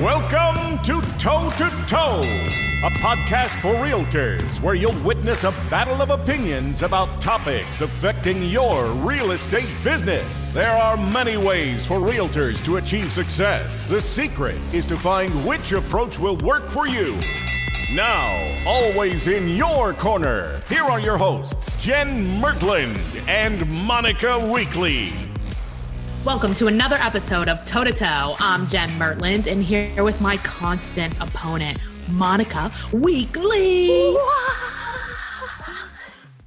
Welcome to Toe to Toe, a podcast for realtors where you'll witness a battle of opinions about topics affecting your real estate business. There are many ways for realtors to achieve success. The secret is to find which approach will work for you. Now, always in your corner, here are your hosts, Jen Mertland and Monica Weekly. Welcome to another episode of Toe to Toe. I'm Jen Mertland, and here with my constant opponent, Monica Weekly.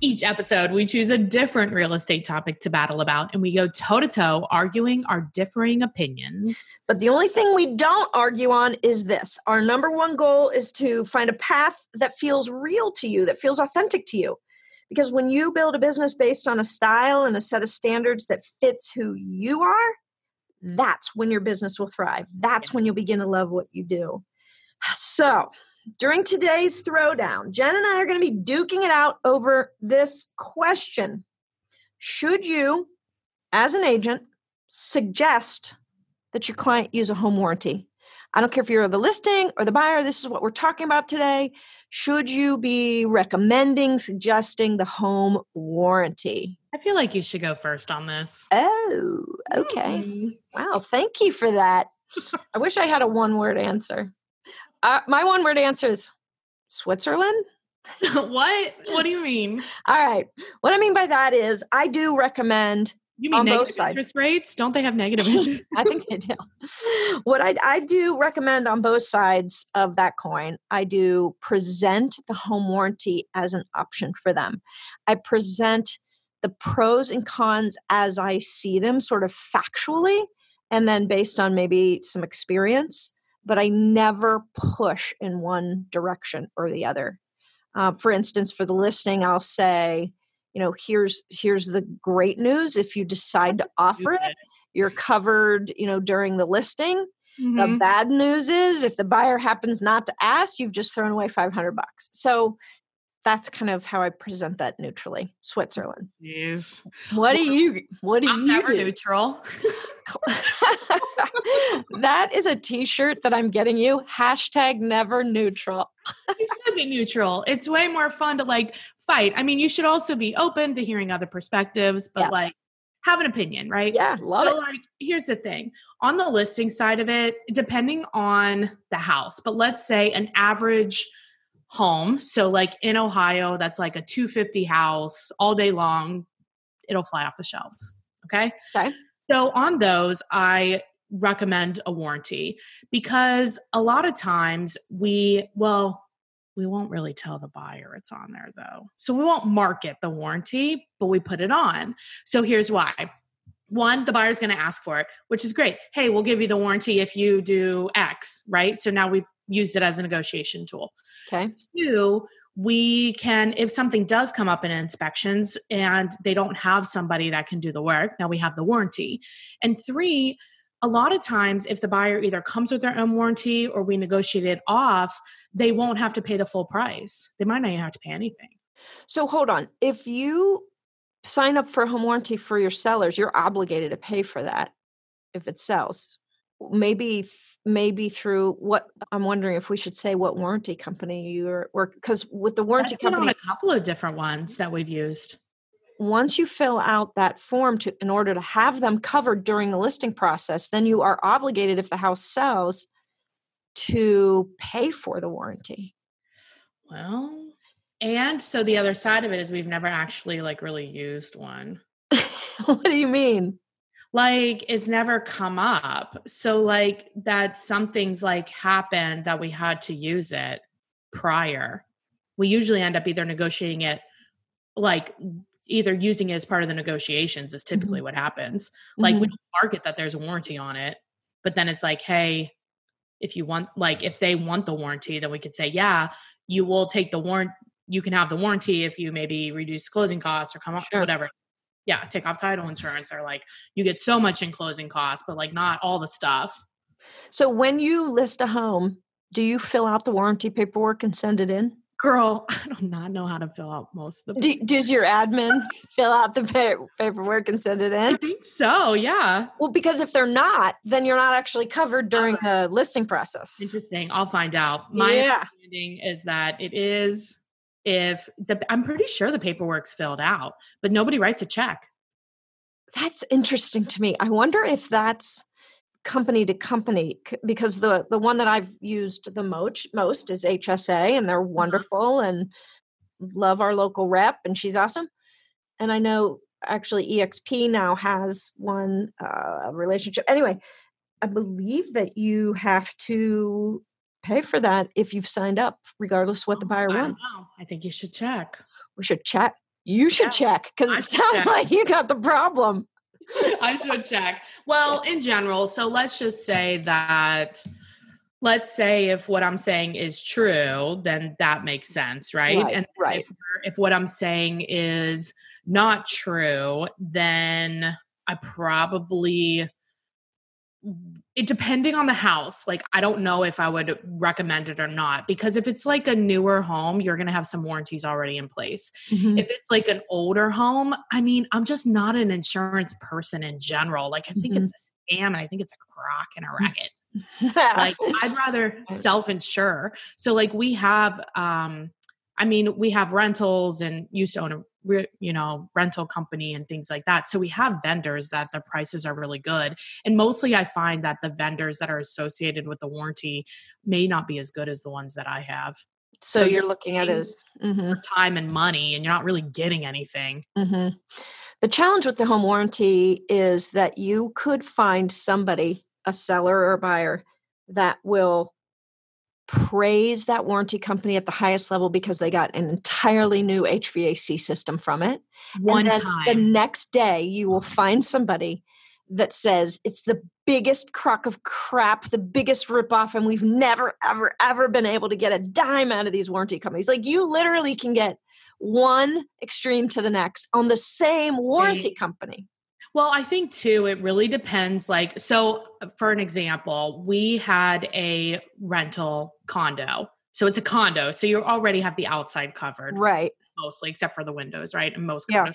Each episode, we choose a different real estate topic to battle about, and we go toe to toe, arguing our differing opinions. But the only thing we don't argue on is this our number one goal is to find a path that feels real to you, that feels authentic to you. Because when you build a business based on a style and a set of standards that fits who you are, that's when your business will thrive. That's when you'll begin to love what you do. So, during today's throwdown, Jen and I are going to be duking it out over this question Should you, as an agent, suggest that your client use a home warranty? I don't care if you're the listing or the buyer, this is what we're talking about today. Should you be recommending, suggesting the home warranty? I feel like you should go first on this. Oh, okay. Mm. Wow, thank you for that. I wish I had a one word answer. Uh, my one word answer is Switzerland. what? What do you mean? All right. What I mean by that is I do recommend You mean On both negative sides. interest rates? Don't they have negative interest? I think I do. What I, I do recommend on both sides of that coin, I do present the home warranty as an option for them. I present the pros and cons as I see them, sort of factually, and then based on maybe some experience, but I never push in one direction or the other. Uh, for instance, for the listing, I'll say, you know, here's here's the great news if you decide to offer it you're covered you know during the listing. The Mhm. bad news is if the buyer happens not to ask you've just thrown away 500 bucks. So that's kind of how i present that neutrally switzerland Jeez. what do you what do I'm you never do neutral. that is a t-shirt that i'm getting you hashtag never neutral you should be neutral. It's way more fun to like fight. I mean, you should also be open to hearing other perspectives, but Yes. like have an opinion, right? yeah love So, it like, here's the thing on the listing side of it, depending on the house, but let's say an average home. So, like in Ohio, that's like a 250 house all day long, it'll fly off the shelves. Okay. Okay. So, on those, I recommend a warranty because a lot of times we, well, we won't really tell the buyer it's on there though. So we won't market the warranty, but we put it on. So here's why. One, the buyer's going to ask for it, which is great. Hey, we'll give you the warranty if you do X, right? So now we've used it as a negotiation tool. okay Two, we can, if something does come up in inspections and they don't have somebody that can do the work, now we have the warranty. And three, a lot of times, if the buyer either comes with their own warranty or we negotiate it off, they won't have to pay the full price. They might not even have to pay anything. so hold on if you sign up for a home warranty for your sellers you're obligated to pay for that if it sells maybe maybe through what i'm wondering if we should say what warranty company you're work because with the warranty That's company a couple of different ones that we've used. once you fill out that form to in order to have them covered during the listing process then you are obligated if the house sells to pay for the warranty Well, and so the other side of it is we've never actually like really used one. what do you mean? Like it's never come up. So like that something's like happened that we had to use it prior. We usually end up either negotiating it like either using it as part of the negotiations is typically what happens. Like we Mhm. don't market that there's a warranty on it but then it's like hey if you want like if they want the warranty then we could say yeah you will take the warrant you can have the warranty if you maybe reduce closing costs or come up Sure. whatever yeah take off title insurance or like you get so much in closing costs but like not all the stuff so when you list a home do you fill out the warranty paperwork and send it in Girl, I do not know how to fill out most of the. Do, does your admin fill out the pa- paperwork and send it in? I think so. Yeah. Well, because if they're not, then you're not actually covered uh-huh. during the listing process. Interesting. I'll find out. My Yeah. understanding is that it is if the I'm pretty sure the paperwork's filled out, but nobody writes a check. That's interesting to me. I wonder if that's company to company because the the one that I've used the most most is HSA and they're wonderful and love our local rep and she's awesome. And I know actually EXP now has one uh, relationship. Anyway, I believe that you have to pay for that if you've signed up, regardless what the oh, buyer I wants. know. I think you should check. We should check. You should Yeah, check because it sounds check. like you got the problem. I should check. Well, in general, so let's just say that let's say if what I'm saying is true, then that makes sense, right? Right, and right. if if what I'm saying is not true, then I probably it depending on the house like i don't know if i would recommend it or not because if it's like a newer home you're going to have some warranties already in place Mhm. if it's like an older home, I mean, I'm just not an insurance person in general. Like, I think Mhm. it's a scam and I think it's a crock and a racket. Mm-hmm. Like, I'd rather self insure. So, like, we have, um, I mean, we have rentals and used to own a, re- you know, rental company and things like that. So we have vendors that the prices are really good. And mostly I find that the vendors that are associated with the warranty may not be as good as the ones that I have so, So you're you're looking at is mhm, time and money and you're not really getting anything. mhm. the challenge with the home warranty is that you could find somebody, a seller or a buyer, that will praise that warranty company at the highest level because they got an entirely new HVAC system from it. One time. the next day you will find somebody that says it's the biggest crock of crap, the biggest ripoff, and we've never, ever, ever been able to get a dime out of these warranty companies. Like you literally can get one extreme to the next on the same warranty company. Well, I think too, it really depends. Like, so uh, for an example, we had a rental condo. So it's a condo. So you already have the outside covered Right. mostly, except for the windows, right? And most Yeah. condos.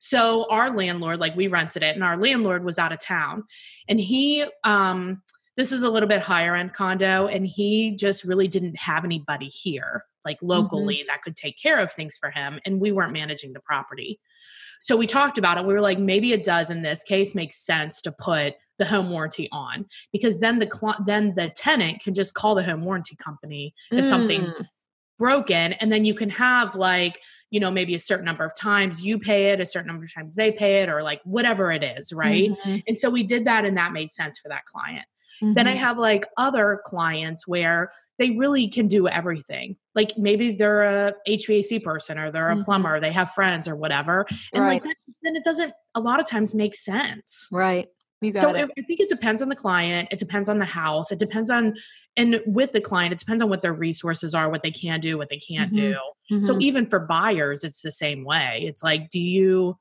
So our landlord, like we rented it, and our landlord was out of town. And he, um, this is a little bit higher end condo, and he just really didn't have anybody here, like locally, that could take care of things for him. And we weren't managing the property. So we talked about it. We were like, maybe it does in this case make sense to put the home warranty on because then the cl- then the tenant can just call the home warranty company if something's broken and then you can have like you know maybe a certain number of times you pay it a certain number of times they pay it or like whatever it is right? Mhm, and so we did that and that made sense for that client then I mhm. have like other clients where they really can do everything. Like maybe they're a HVAC person or they're a Mhm. plumber, they have friends or whatever. And like that, then it doesn't a lot of times make sense. right. You got So it. I think it depends on the client, it depends on the house, it depends on and with the client, it depends on what their resources are, what they can do, what they can't Mhm. do. So Mhm. even for buyers, it's the same way. It's like, do you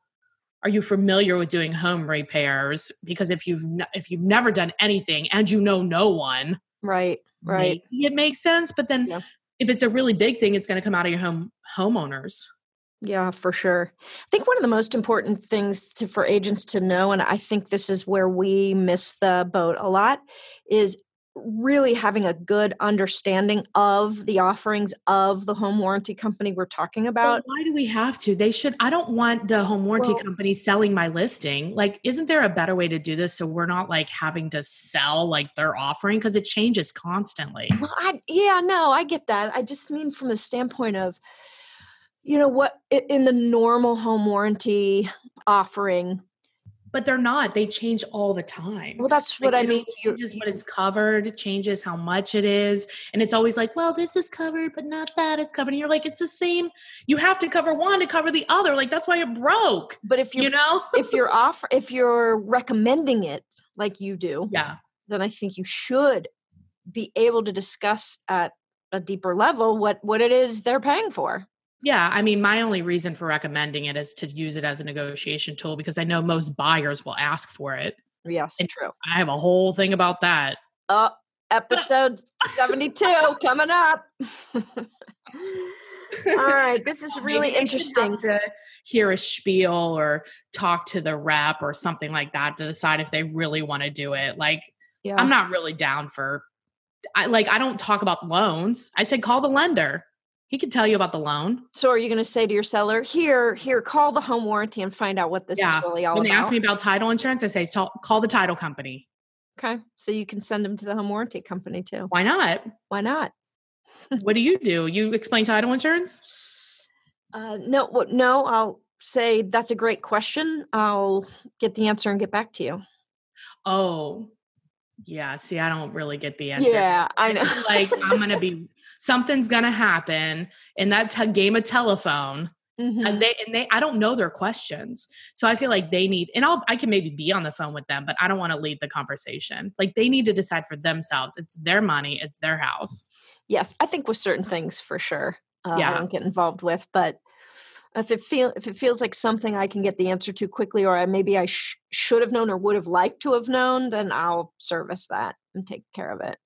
are you familiar with doing home repairs? Because if you've n- if you've never done anything and you know no one, right. Right. it makes sense. But then Yeah. if it's a really big thing, it's going to come out of your home homeowners. Yeah, for sure. I think one of the most important things to, for agents to know, and I think this is where we miss the boat a lot, is really having a good understanding of the offerings of the home warranty company we're talking Well, about. why do we have to? They should. I don't want the home warranty Well- company selling my listing. Like, isn't there a better way to do this so we're not like having to sell like their offering because it changes constantly? Well, I, yeah, no, I get that. I just mean from the standpoint of, you know, what in the normal home warranty offering. But they're not. They change all the time. Well, that's Like, what I it mean. Changes what it's covered, it changes how much it is, and it's always like, well, this is covered, but not that is covered. And you're like, it's the same. You have to cover one to cover the other. Like that's why it broke. but if you're You know? if you're off if you're recommending it like you do, yeah. then I think you should be able to discuss at a deeper level what what it is they're paying for. Yeah, I mean, my only reason for recommending it is to use it as a negotiation tool because I know most buyers will ask for it. Yes, And- true. I have a whole thing about that. Uh, episode 72 coming up. All right, this is really Maybe they should have interesting. To hear a spiel or talk to the rep or something like that to decide if they really want to do it. Like, Yeah. I'm not really down for. I like. I don't talk about loans. I said call the lender. He can tell you about the loan. so are you going to say to your seller, here, here, call the home warranty and find out what this Yeah, is really all about. When they ask me about title insurance, I say call the title company. okay, so you can send them to the home warranty company too. Why not? Why not? what do you do? You explain title insurance? Uh, no, what? No, I'll say that's a great question. I'll get the answer and get back to you. Oh, yeah. See, I don't really get the answer. Yeah, I I know. like I'm gonna be something's gonna happen in that te- game of telephone, Mhm. and they and they I don't know their questions, so I feel like they need. And I'll I can maybe be on the phone with them, but I don't want to lead the conversation. Like they need to decide for themselves. It's their money. It's their house. Yes, I think with certain things for sure. Uh, Yeah. I don't get involved with, but if it feel if it feels like something I can get the answer to quickly, or I, maybe I sh- should have known or would have liked to have known, then I'll service that and take care of it.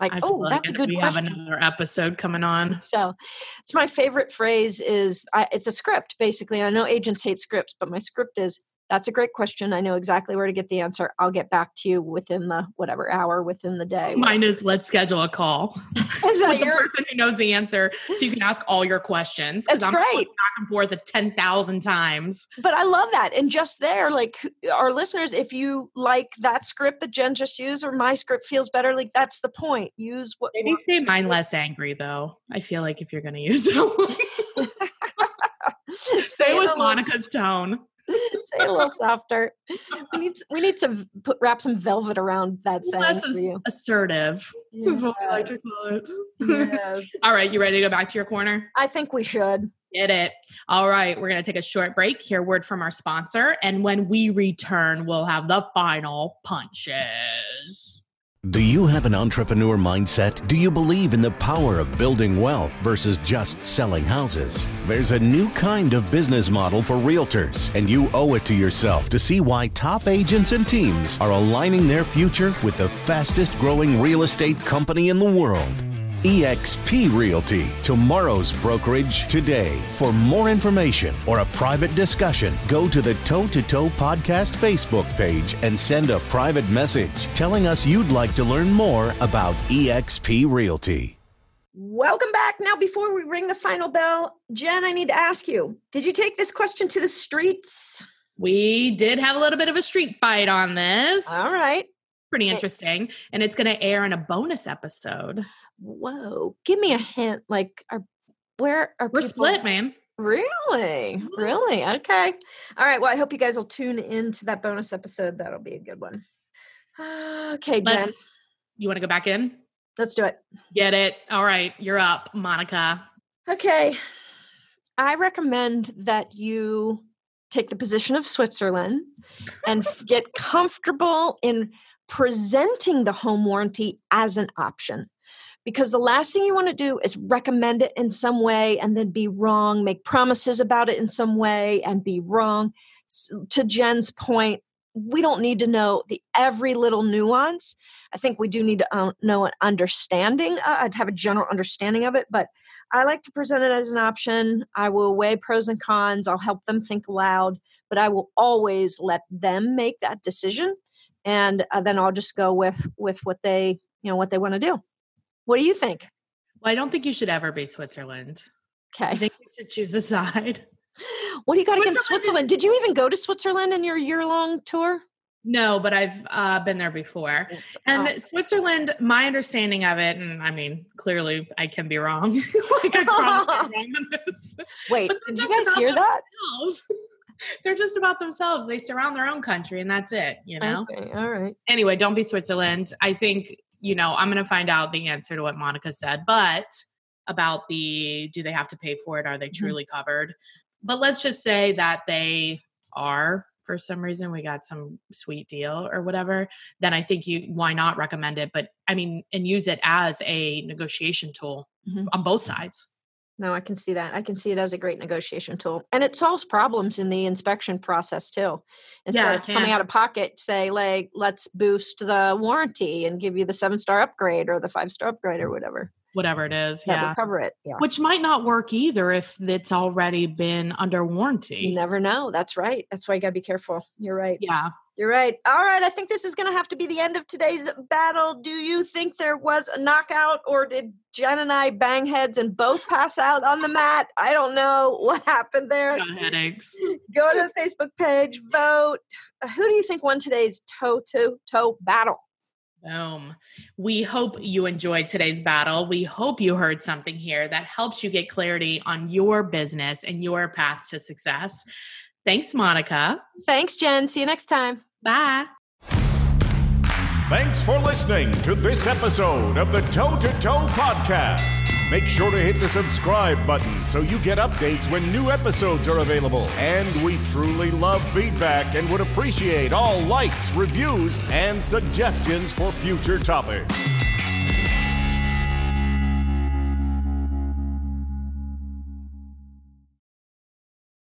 Like, I oh, like that's a good question. we question. have another episode coming on. So, it's my favorite phrase is I, it's a script basically. I know agents hate scripts, but my script is that's a great question. I know exactly where to get the answer. I'll get back to you within the whatever hour within the day. Mine is let's schedule a call Is that with the person who knows the answer, so you can ask all your questions. That's I'm great. back and forth a ten thousand times. but I love that. And just there, like our listeners, if you like that script that Jen just used, or my script feels better, like that's the point. Use what Maybe say mine less angry though. I feel like if you're going to use it, say with Monica's tone. say a little softer. We need we need to put wrap some velvet around that Less you. assertive is what we like to call it. Yes. All right, you ready to go back to your corner? I think we should. Get it. All right, we're going to take a short break, hear word from our sponsor, and when we return, we'll have the final punches. Do you have an entrepreneur mindset? Do you believe in the power of building wealth versus just selling houses? There's a new kind of business model for realtors, and you owe it to yourself to see why top agents and teams are aligning their future with the fastest growing real estate company in the world. eXp Realty, tomorrow's brokerage today. For more information or a private discussion, go to the Toe to Toe Podcast Facebook page and send a private message telling us you'd like to learn more about eXp Realty. Welcome back. Now, before we ring the final bell, Jen, I need to ask you: Did you take this question to the streets? We did have a little bit of a street fight on this. All right. Pretty Okay. interesting. And it's going to air in a bonus episode. Whoa. Give me a hint. Like, are where are We're people- split, man. Really? Mm-hmm. Really? Okay. All right. Well, I hope you guys will tune into that bonus episode. That'll be a good one. Okay, Jen, Let's, you want to go back in? let's do it. Get it. All right. You're up, Monica. Okay. I recommend that you take the position of Switzerland and get comfortable in presenting the home warranty as an option. Because the last thing you want to do is recommend it in some way and then be wrong, make promises about it in some way and be wrong. S- to Jen's point, we don't need to know the every little nuance. I think we do need to uh, know an understanding, uh, to have a general understanding of it. But I like to present it as an option. I will weigh pros and cons. I'll help them think aloud, but I will always let them make that decision, and uh, then I'll just go with with what they you know what they want to do. What do you think? Well, I don't think you should ever be Switzerland. Okay. I think you should choose a side. What do you got against Switzerland is- Did you even go to Switzerland in your year long tour? No, but I've uh, been there before. And Oh. Switzerland, my understanding of it, and I mean, clearly I can be wrong. like I probably wrong on this. Wait, did you guys hear that? they're just about themselves. They surround their own country, and that's it. You know. Okay, all right. Anyway, don't be Switzerland. I think you know. I'm going to find out the answer to what Monica said, but about the do they have to pay for it? Are they Mhm. truly covered? But let's just say that they are for some reason we got some sweet deal or whatever then i think you why not recommend it but i mean and use it as a negotiation tool Mhm. on both sides No, I can see that. I can see it as a great negotiation tool. And it solves problems in the inspection process too. Instead Yeah, of coming out of pocket, say, like, let's boost the warranty and give you the seven star upgrade or the five star upgrade or whatever. whatever it is. that yeah. cover it. Yeah. Which might not work either if it's already been under warranty. You never know. That's right. That's why you got to be careful. You're right. Yeah. You're right. All right. I think this is going to have to be the end of today's battle. Do you think there was a knockout or did Jen and I bang heads and both pass out on the mat? I don't know what happened there. Got headaches. Go to the Facebook page, vote. Who do you think won today's toe to toe battle? Boom. We hope you enjoyed today's battle. We hope you heard something here that helps you get clarity on your business and your path to success. Thanks, Monica. Thanks, Jen. See you next time. Bye. Thanks for listening to this episode of the Toe to Toe Podcast. Make sure to hit the subscribe button so you get updates when new episodes are available. And we truly love feedback and would appreciate all likes, reviews, and suggestions for future topics.